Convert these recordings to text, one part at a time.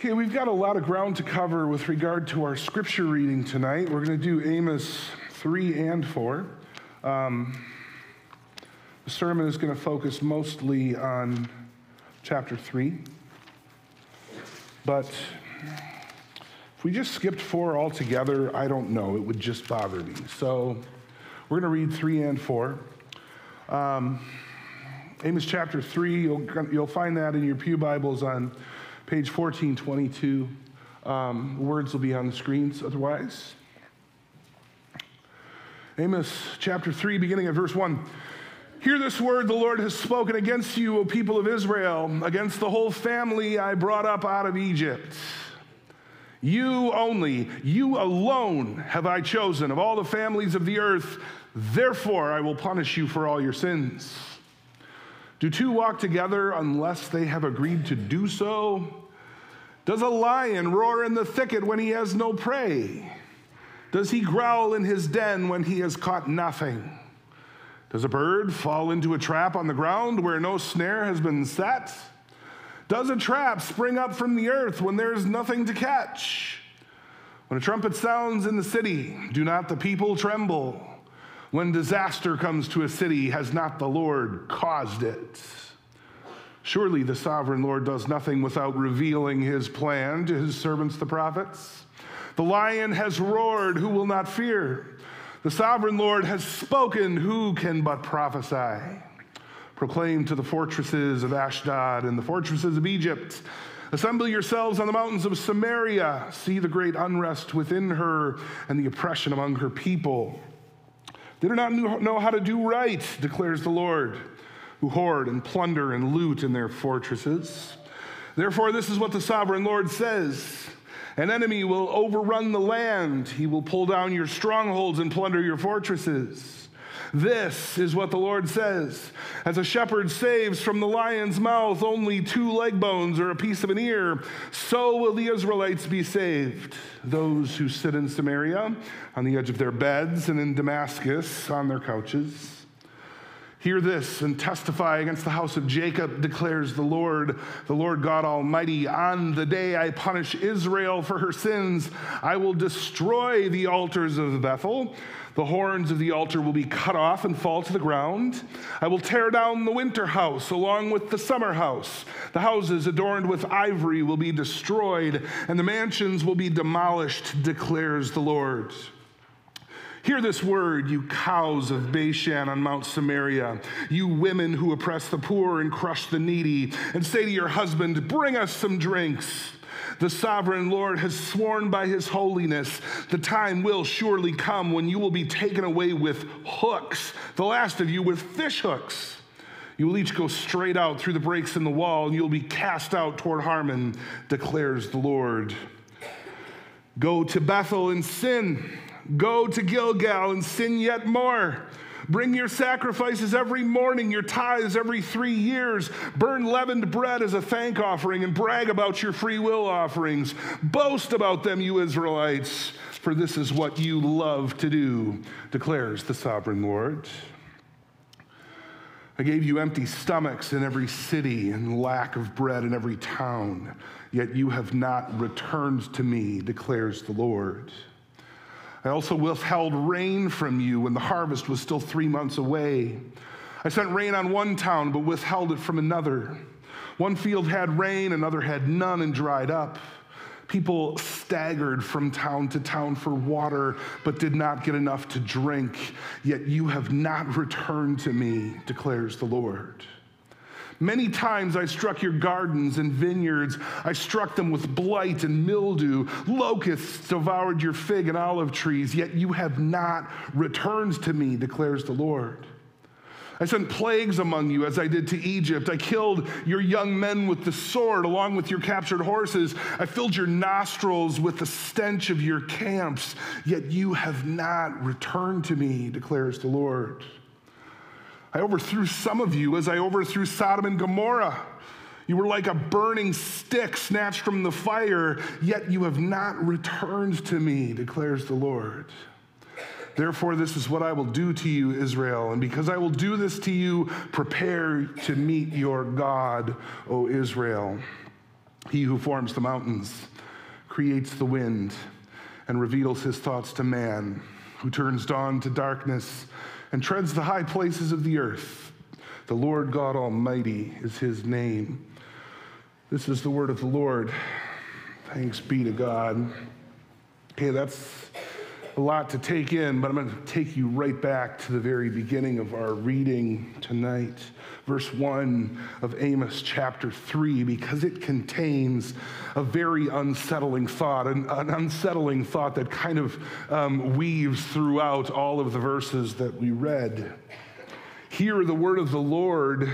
Okay, we've got a lot of ground to cover with regard to our scripture reading tonight. We're going to do Amos 3 and 4. Um, the sermon is going to focus mostly on chapter 3. But if we just skipped 4 altogether, I don't know. It would just bother me. So we're going to read 3 and 4. Um, Amos chapter 3, you'll, you'll find that in your Pew Bibles on page 1422. Um, words will be on the screens otherwise. Amos chapter 3, beginning at verse 1. Hear this word the Lord has spoken against you, O people of Israel, against the whole family I brought up out of Egypt. You only, you alone have I chosen of all the families of the earth. Therefore, I will punish you for all your sins. Do two walk together unless they have agreed to do so? Does a lion roar in the thicket when he has no prey? Does he growl in his den when he has caught nothing? Does a bird fall into a trap on the ground where no snare has been set? Does a trap spring up from the earth when there is nothing to catch? When a trumpet sounds in the city, do not the people tremble? When disaster comes to a city, has not the Lord caused it? Surely the sovereign Lord does nothing without revealing his plan to his servants, the prophets. The lion has roared, who will not fear? The sovereign Lord has spoken, who can but prophesy? Proclaim to the fortresses of Ashdod and the fortresses of Egypt. Assemble yourselves on the mountains of Samaria. See the great unrest within her and the oppression among her people. They do not know how to do right, declares the Lord, who hoard and plunder and loot in their fortresses. Therefore, this is what the sovereign Lord says An enemy will overrun the land, he will pull down your strongholds and plunder your fortresses. This is what the Lord says. As a shepherd saves from the lion's mouth only two leg bones or a piece of an ear, so will the Israelites be saved. Those who sit in Samaria on the edge of their beds and in Damascus on their couches. Hear this and testify against the house of Jacob, declares the Lord, the Lord God Almighty. On the day I punish Israel for her sins, I will destroy the altars of Bethel. The horns of the altar will be cut off and fall to the ground. I will tear down the winter house along with the summer house. The houses adorned with ivory will be destroyed, and the mansions will be demolished, declares the Lord. Hear this word, you cows of Bashan on Mount Samaria, you women who oppress the poor and crush the needy, and say to your husband, Bring us some drinks. The sovereign Lord has sworn by his holiness, the time will surely come when you will be taken away with hooks, the last of you with fish hooks. You will each go straight out through the breaks in the wall, and you'll be cast out toward Harmon, declares the Lord. Go to Bethel and sin Go to Gilgal and sin yet more. Bring your sacrifices every morning, your tithes every three years. Burn leavened bread as a thank offering and brag about your free will offerings. Boast about them, you Israelites, for this is what you love to do, declares the sovereign Lord. I gave you empty stomachs in every city and lack of bread in every town, yet you have not returned to me, declares the Lord. I also withheld rain from you when the harvest was still three months away. I sent rain on one town, but withheld it from another. One field had rain, another had none and dried up. People staggered from town to town for water, but did not get enough to drink. Yet you have not returned to me, declares the Lord. Many times I struck your gardens and vineyards. I struck them with blight and mildew. Locusts devoured your fig and olive trees, yet you have not returned to me, declares the Lord. I sent plagues among you as I did to Egypt. I killed your young men with the sword along with your captured horses. I filled your nostrils with the stench of your camps, yet you have not returned to me, declares the Lord. I overthrew some of you as I overthrew Sodom and Gomorrah. You were like a burning stick snatched from the fire, yet you have not returned to me, declares the Lord. Therefore, this is what I will do to you, Israel. And because I will do this to you, prepare to meet your God, O Israel. He who forms the mountains, creates the wind, and reveals his thoughts to man, who turns dawn to darkness and treads the high places of the earth. The Lord God Almighty is his name. This is the word of the Lord. Thanks be to God. Okay, that's a lot to take in, but I'm going to take you right back to the very beginning of our reading tonight, verse 1 of Amos chapter 3, because it contains a very unsettling thought, an, an unsettling thought that kind of um, weaves throughout all of the verses that we read. Hear the word of the Lord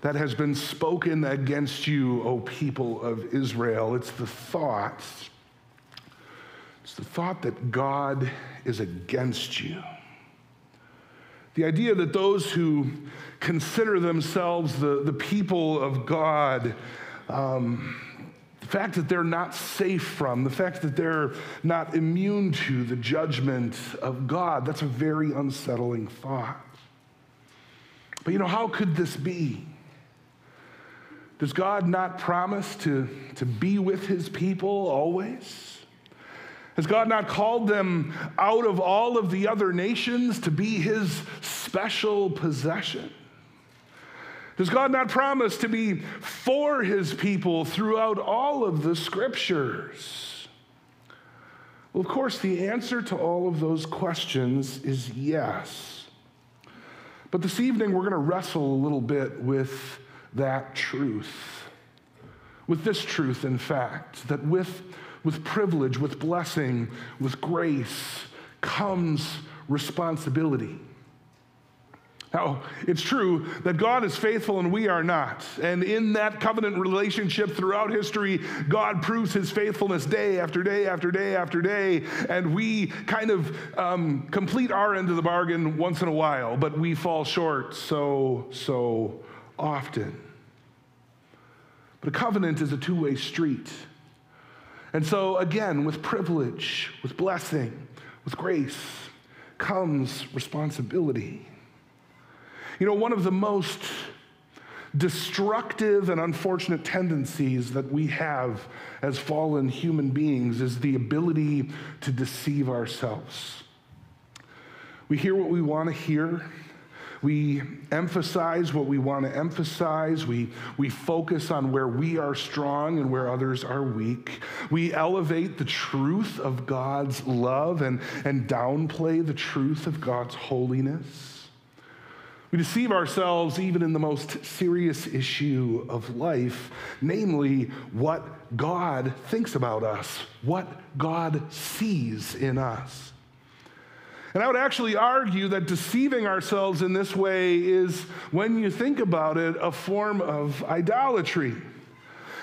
that has been spoken against you, O people of Israel. It's the thought it's the thought that God is against you. The idea that those who consider themselves the, the people of God, um, the fact that they're not safe from, the fact that they're not immune to the judgment of God, that's a very unsettling thought. But you know, how could this be? Does God not promise to, to be with his people always? Has God not called them out of all of the other nations to be his special possession? Does God not promise to be for his people throughout all of the scriptures? Well, of course, the answer to all of those questions is yes. But this evening, we're going to wrestle a little bit with that truth. With this truth, in fact, that with with privilege, with blessing, with grace comes responsibility. Now, it's true that God is faithful and we are not. And in that covenant relationship throughout history, God proves his faithfulness day after day after day after day. And we kind of um, complete our end of the bargain once in a while, but we fall short so, so often. But a covenant is a two way street. And so, again, with privilege, with blessing, with grace comes responsibility. You know, one of the most destructive and unfortunate tendencies that we have as fallen human beings is the ability to deceive ourselves. We hear what we want to hear, we emphasize what we want to emphasize. We, we focus on where we are strong and where others are weak. We elevate the truth of God's love and, and downplay the truth of God's holiness. We deceive ourselves even in the most serious issue of life, namely what God thinks about us, what God sees in us. And I would actually argue that deceiving ourselves in this way is, when you think about it, a form of idolatry.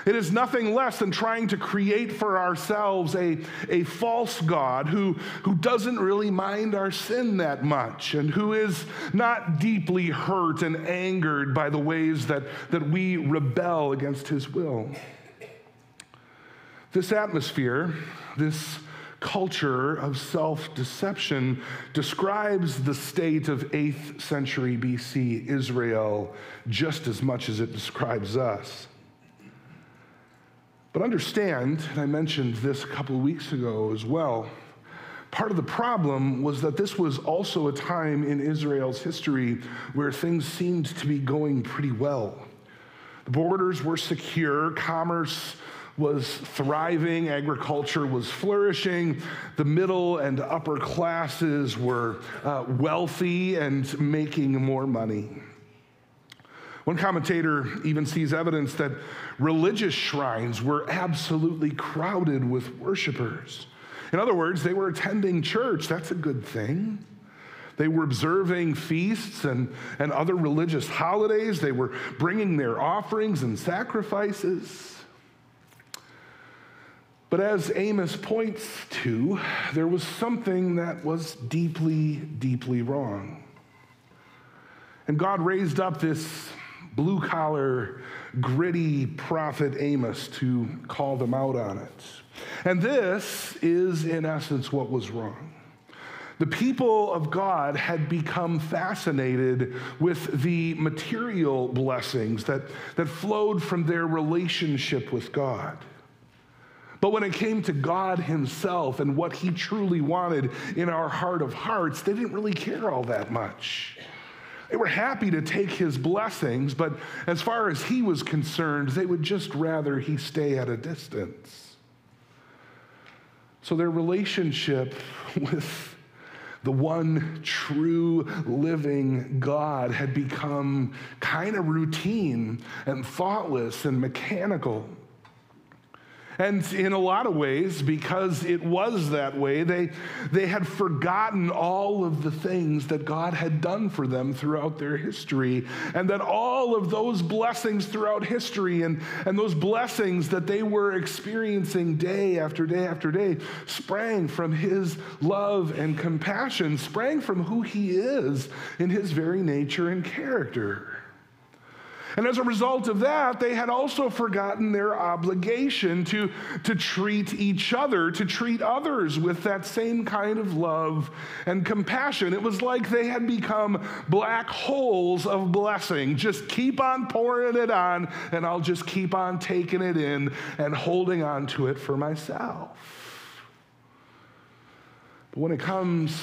It is nothing less than trying to create for ourselves a, a false God who, who doesn't really mind our sin that much and who is not deeply hurt and angered by the ways that, that we rebel against his will. This atmosphere, this culture of self deception describes the state of 8th century BC Israel just as much as it describes us. But understand, and I mentioned this a couple of weeks ago as well, part of the problem was that this was also a time in Israel's history where things seemed to be going pretty well. The borders were secure, commerce was thriving, agriculture was flourishing, the middle and upper classes were uh, wealthy and making more money. One commentator even sees evidence that religious shrines were absolutely crowded with worshipers. In other words, they were attending church. That's a good thing. They were observing feasts and, and other religious holidays. They were bringing their offerings and sacrifices. But as Amos points to, there was something that was deeply, deeply wrong. And God raised up this blue collar, gritty prophet Amos to call them out on it. And this is, in essence, what was wrong. The people of God had become fascinated with the material blessings that, that flowed from their relationship with God. But when it came to God Himself and what He truly wanted in our heart of hearts, they didn't really care all that much. They were happy to take His blessings, but as far as He was concerned, they would just rather He stay at a distance. So their relationship with the one true living God had become kind of routine and thoughtless and mechanical. And in a lot of ways, because it was that way, they, they had forgotten all of the things that God had done for them throughout their history. And that all of those blessings throughout history and, and those blessings that they were experiencing day after day after day sprang from His love and compassion, sprang from who He is in His very nature and character. And as a result of that, they had also forgotten their obligation to, to treat each other, to treat others with that same kind of love and compassion. It was like they had become black holes of blessing. Just keep on pouring it on, and I'll just keep on taking it in and holding on to it for myself. But when it comes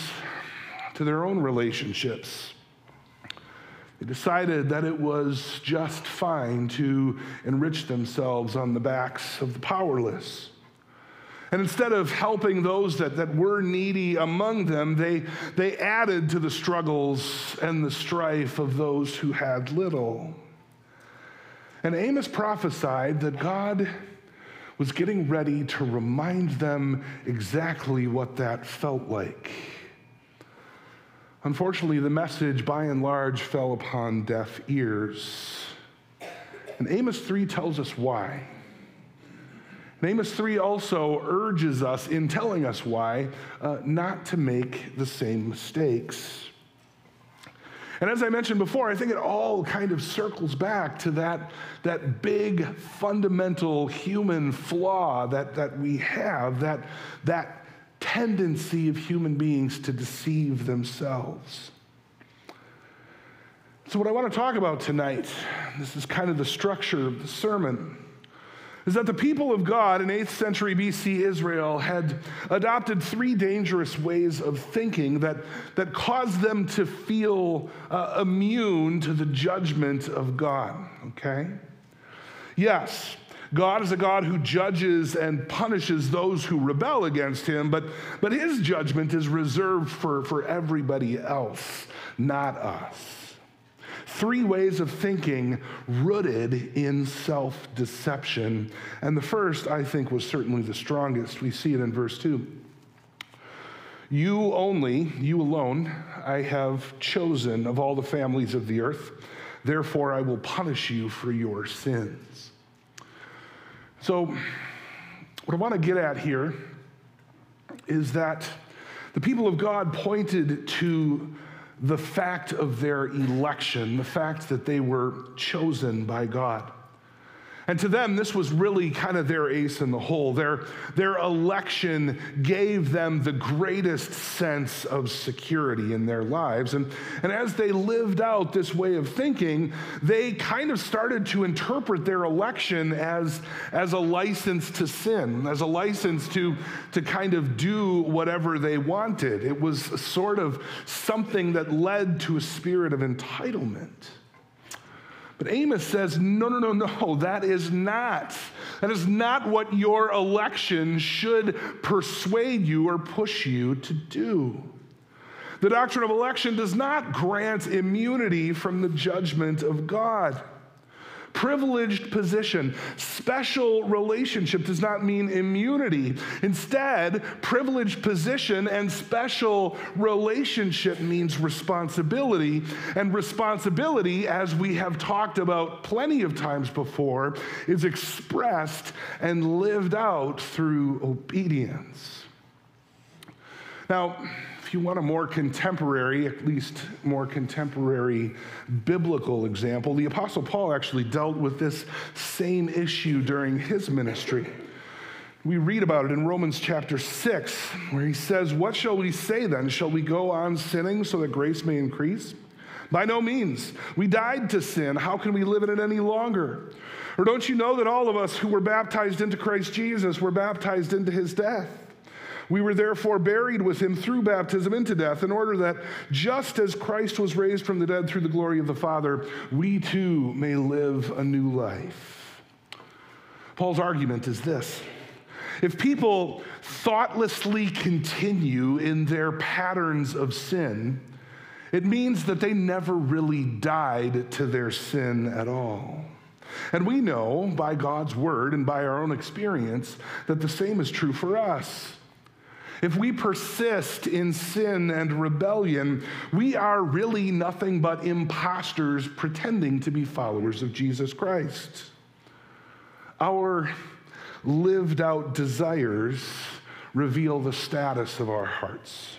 to their own relationships, they decided that it was just fine to enrich themselves on the backs of the powerless. And instead of helping those that, that were needy among them, they, they added to the struggles and the strife of those who had little. And Amos prophesied that God was getting ready to remind them exactly what that felt like. Unfortunately, the message by and large fell upon deaf ears. And Amos 3 tells us why. And Amos 3 also urges us, in telling us why, uh, not to make the same mistakes. And as I mentioned before, I think it all kind of circles back to that, that big fundamental human flaw that, that we have, that, that tendency of human beings to deceive themselves. So, what I want to talk about tonight, this is kind of the structure of the sermon, is that the people of God in 8th century BC Israel had adopted three dangerous ways of thinking that, that caused them to feel uh, immune to the judgment of God, okay? Yes, God is a God who judges and punishes those who rebel against him, but, but his judgment is reserved for, for everybody else, not us. Three ways of thinking rooted in self deception. And the first, I think, was certainly the strongest. We see it in verse 2. You only, you alone, I have chosen of all the families of the earth. Therefore, I will punish you for your sins. So, what I want to get at here is that the people of God pointed to the fact of their election, the fact that they were chosen by God. And to them, this was really kind of their ace in the hole. Their, their election gave them the greatest sense of security in their lives. And, and as they lived out this way of thinking, they kind of started to interpret their election as, as a license to sin, as a license to, to kind of do whatever they wanted. It was sort of something that led to a spirit of entitlement. But Amos says, no, no, no, no, that is not. That is not what your election should persuade you or push you to do. The doctrine of election does not grant immunity from the judgment of God. Privileged position, special relationship does not mean immunity. Instead, privileged position and special relationship means responsibility. And responsibility, as we have talked about plenty of times before, is expressed and lived out through obedience. Now, if you want a more contemporary, at least more contemporary biblical example, the Apostle Paul actually dealt with this same issue during his ministry. We read about it in Romans chapter 6, where he says, What shall we say then? Shall we go on sinning so that grace may increase? By no means. We died to sin. How can we live in it any longer? Or don't you know that all of us who were baptized into Christ Jesus were baptized into his death? We were therefore buried with him through baptism into death, in order that just as Christ was raised from the dead through the glory of the Father, we too may live a new life. Paul's argument is this if people thoughtlessly continue in their patterns of sin, it means that they never really died to their sin at all. And we know by God's word and by our own experience that the same is true for us. If we persist in sin and rebellion, we are really nothing but imposters pretending to be followers of Jesus Christ. Our lived out desires reveal the status of our hearts.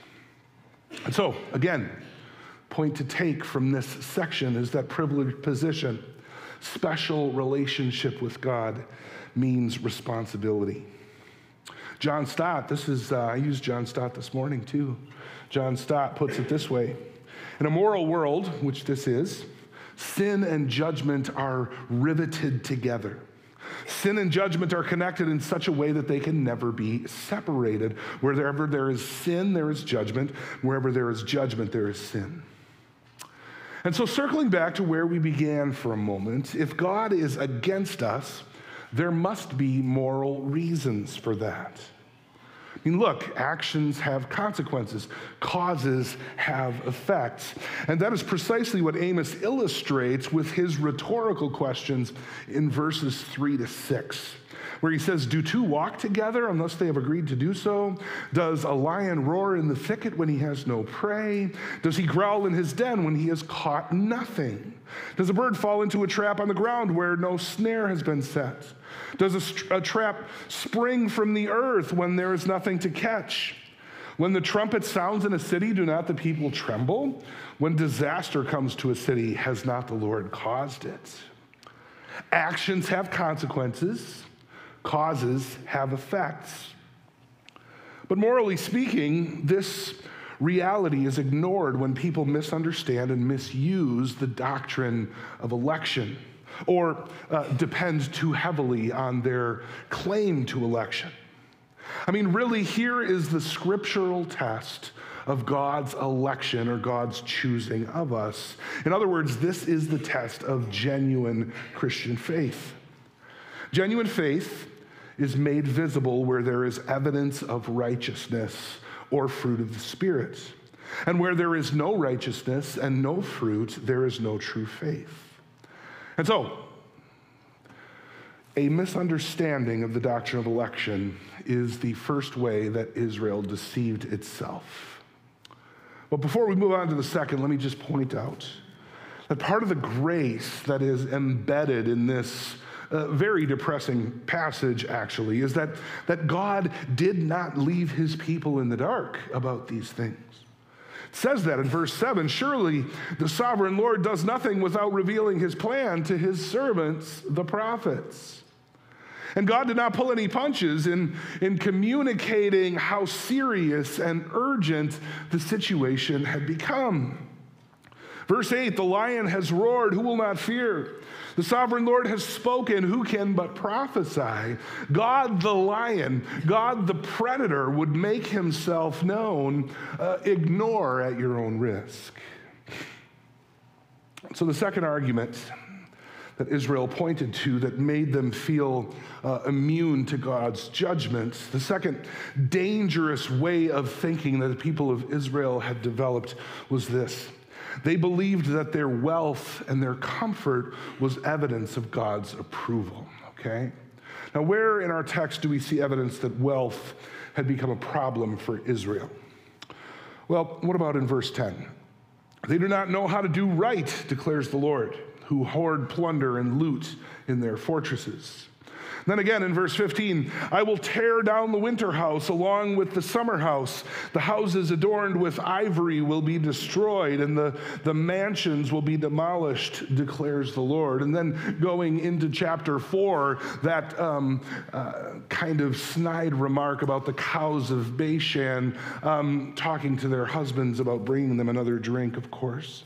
And so, again, point to take from this section is that privileged position. Special relationship with God means responsibility. John Stott, this is, uh, I used John Stott this morning too. John Stott puts it this way In a moral world, which this is, sin and judgment are riveted together. Sin and judgment are connected in such a way that they can never be separated. Wherever there is sin, there is judgment. Wherever there is judgment, there is sin. And so, circling back to where we began for a moment, if God is against us, there must be moral reasons for that. I mean, look, actions have consequences, causes have effects. And that is precisely what Amos illustrates with his rhetorical questions in verses three to six where he says, Do two walk together unless they have agreed to do so? Does a lion roar in the thicket when he has no prey? Does he growl in his den when he has caught nothing? Does a bird fall into a trap on the ground where no snare has been set? Does a, a trap spring from the earth when there is nothing to catch? When the trumpet sounds in a city, do not the people tremble? When disaster comes to a city, has not the Lord caused it? Actions have consequences. Causes have effects. But morally speaking, this reality is ignored when people misunderstand and misuse the doctrine of election or uh, depend too heavily on their claim to election. I mean, really, here is the scriptural test of God's election or God's choosing of us. In other words, this is the test of genuine Christian faith. Genuine faith is made visible where there is evidence of righteousness or fruit of the Spirit. And where there is no righteousness and no fruit, there is no true faith. And so, a misunderstanding of the doctrine of election is the first way that Israel deceived itself. But before we move on to the second, let me just point out that part of the grace that is embedded in this uh, very depressing passage, actually, is that, that God did not leave his people in the dark about these things. It says that in verse 7 Surely the sovereign Lord does nothing without revealing his plan to his servants, the prophets. And God did not pull any punches in, in communicating how serious and urgent the situation had become. Verse 8 The lion has roared, who will not fear? The sovereign Lord has spoken, who can but prophesy? God the lion, God the predator would make himself known. Uh, ignore at your own risk. So, the second argument that Israel pointed to that made them feel uh, immune to God's judgments, the second dangerous way of thinking that the people of Israel had developed was this they believed that their wealth and their comfort was evidence of God's approval, okay? Now, where in our text do we see evidence that wealth had become a problem for Israel? Well, what about in verse 10? They do not know how to do right, declares the Lord, who hoard plunder and loot in their fortresses. Then again in verse 15, I will tear down the winter house along with the summer house. The houses adorned with ivory will be destroyed, and the, the mansions will be demolished, declares the Lord. And then going into chapter 4, that um, uh, kind of snide remark about the cows of Bashan um, talking to their husbands about bringing them another drink, of course.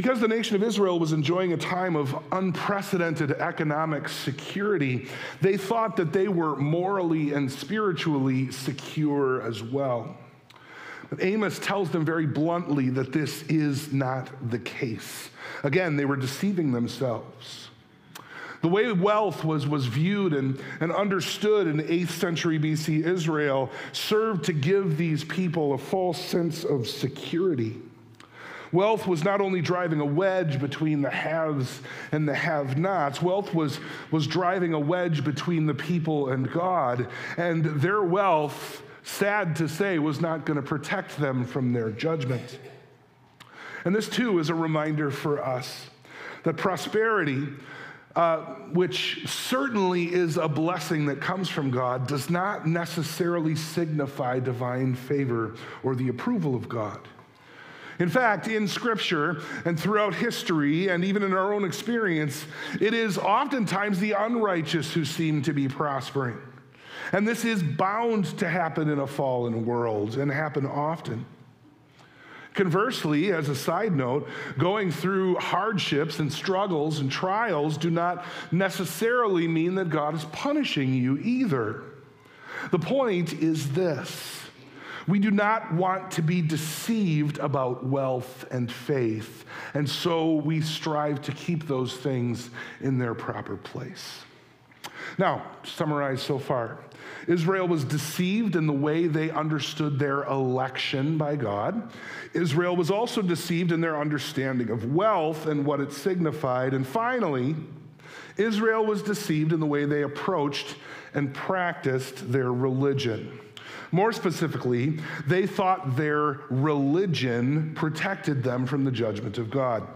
Because the nation of Israel was enjoying a time of unprecedented economic security, they thought that they were morally and spiritually secure as well. But Amos tells them very bluntly that this is not the case. Again, they were deceiving themselves. The way wealth was, was viewed and, and understood in 8th century BC Israel served to give these people a false sense of security. Wealth was not only driving a wedge between the haves and the have nots, wealth was, was driving a wedge between the people and God. And their wealth, sad to say, was not going to protect them from their judgment. And this, too, is a reminder for us that prosperity, uh, which certainly is a blessing that comes from God, does not necessarily signify divine favor or the approval of God. In fact, in Scripture and throughout history, and even in our own experience, it is oftentimes the unrighteous who seem to be prospering. And this is bound to happen in a fallen world and happen often. Conversely, as a side note, going through hardships and struggles and trials do not necessarily mean that God is punishing you either. The point is this we do not want to be deceived about wealth and faith, and so we strive to keep those things in their proper place. Now, summarize so far, Israel was deceived in the way they understood their election by God. Israel was also deceived in their understanding of wealth and what it signified. And finally, Israel was deceived in the way they approached and practiced their religion. More specifically, they thought their religion protected them from the judgment of God.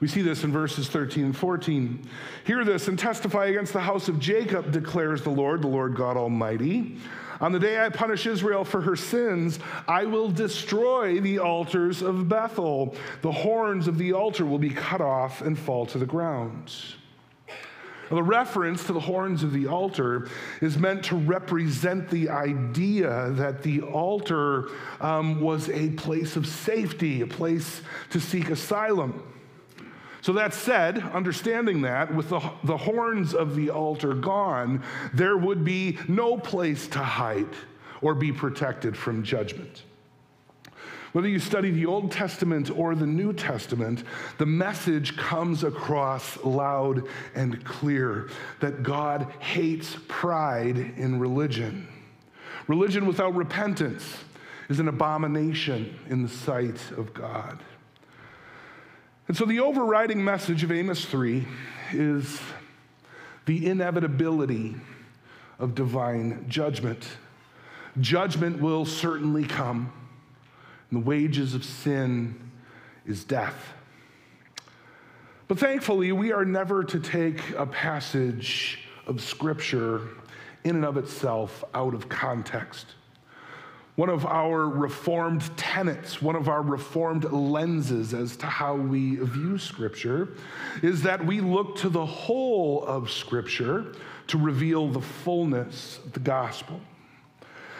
We see this in verses 13 and 14. Hear this and testify against the house of Jacob, declares the Lord, the Lord God Almighty. On the day I punish Israel for her sins, I will destroy the altars of Bethel. The horns of the altar will be cut off and fall to the ground. Now, the reference to the horns of the altar is meant to represent the idea that the altar um, was a place of safety, a place to seek asylum. So, that said, understanding that, with the, the horns of the altar gone, there would be no place to hide or be protected from judgment. Whether you study the Old Testament or the New Testament, the message comes across loud and clear that God hates pride in religion. Religion without repentance is an abomination in the sight of God. And so the overriding message of Amos 3 is the inevitability of divine judgment. Judgment will certainly come. And the wages of sin is death. But thankfully, we are never to take a passage of Scripture in and of itself out of context. One of our reformed tenets, one of our reformed lenses as to how we view Scripture is that we look to the whole of Scripture to reveal the fullness of the gospel.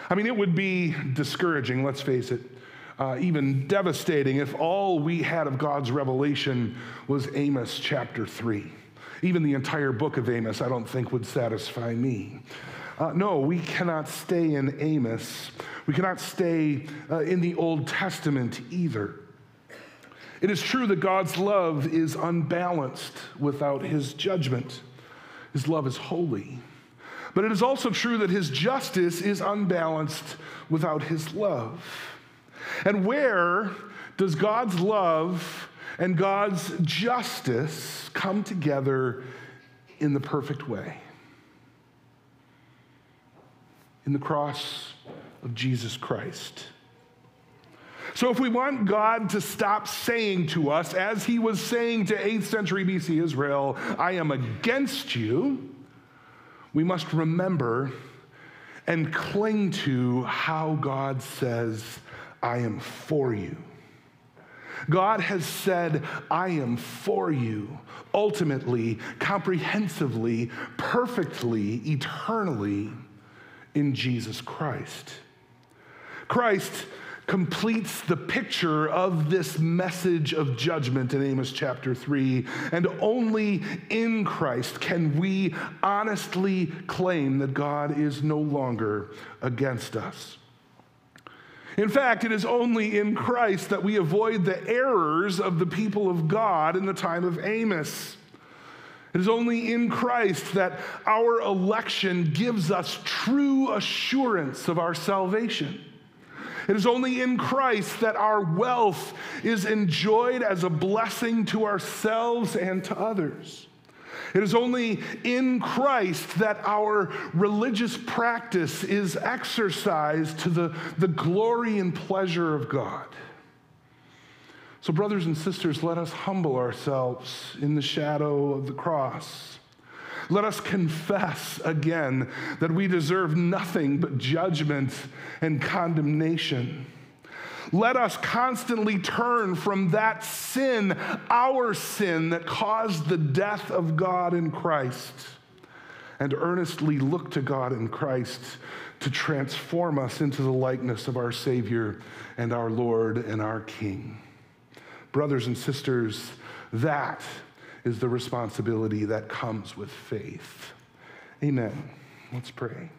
I mean, it would be discouraging, let's face it, uh, even devastating if all we had of God's revelation was Amos chapter 3. Even the entire book of Amos, I don't think, would satisfy me. Uh, no, we cannot stay in Amos. We cannot stay uh, in the Old Testament either. It is true that God's love is unbalanced without his judgment. His love is holy. But it is also true that his justice is unbalanced without his love. And where does God's love and God's justice come together in the perfect way? In the cross of Jesus Christ. So, if we want God to stop saying to us, as he was saying to 8th century BC Israel, I am against you, we must remember and cling to how God says, I am for you. God has said, I am for you, ultimately, comprehensively, perfectly, eternally in Jesus Christ. Christ completes the picture of this message of judgment in Amos chapter 3. And only in Christ can we honestly claim that God is no longer against us. In fact, it is only in Christ that we avoid the errors of the people of God in the time of Amos. It is only in Christ that our election gives us true assurance of our salvation. It is only in Christ that our wealth is enjoyed as a blessing to ourselves and to others. It is only in Christ that our religious practice is exercised to the, the glory and pleasure of God. So, brothers and sisters, let us humble ourselves in the shadow of the cross. Let us confess again that we deserve nothing but judgment and condemnation. Let us constantly turn from that sin, our sin that caused the death of God in Christ, and earnestly look to God in Christ to transform us into the likeness of our Savior and our Lord and our King. Brothers and sisters, that is the responsibility that comes with faith. Amen. Let's pray.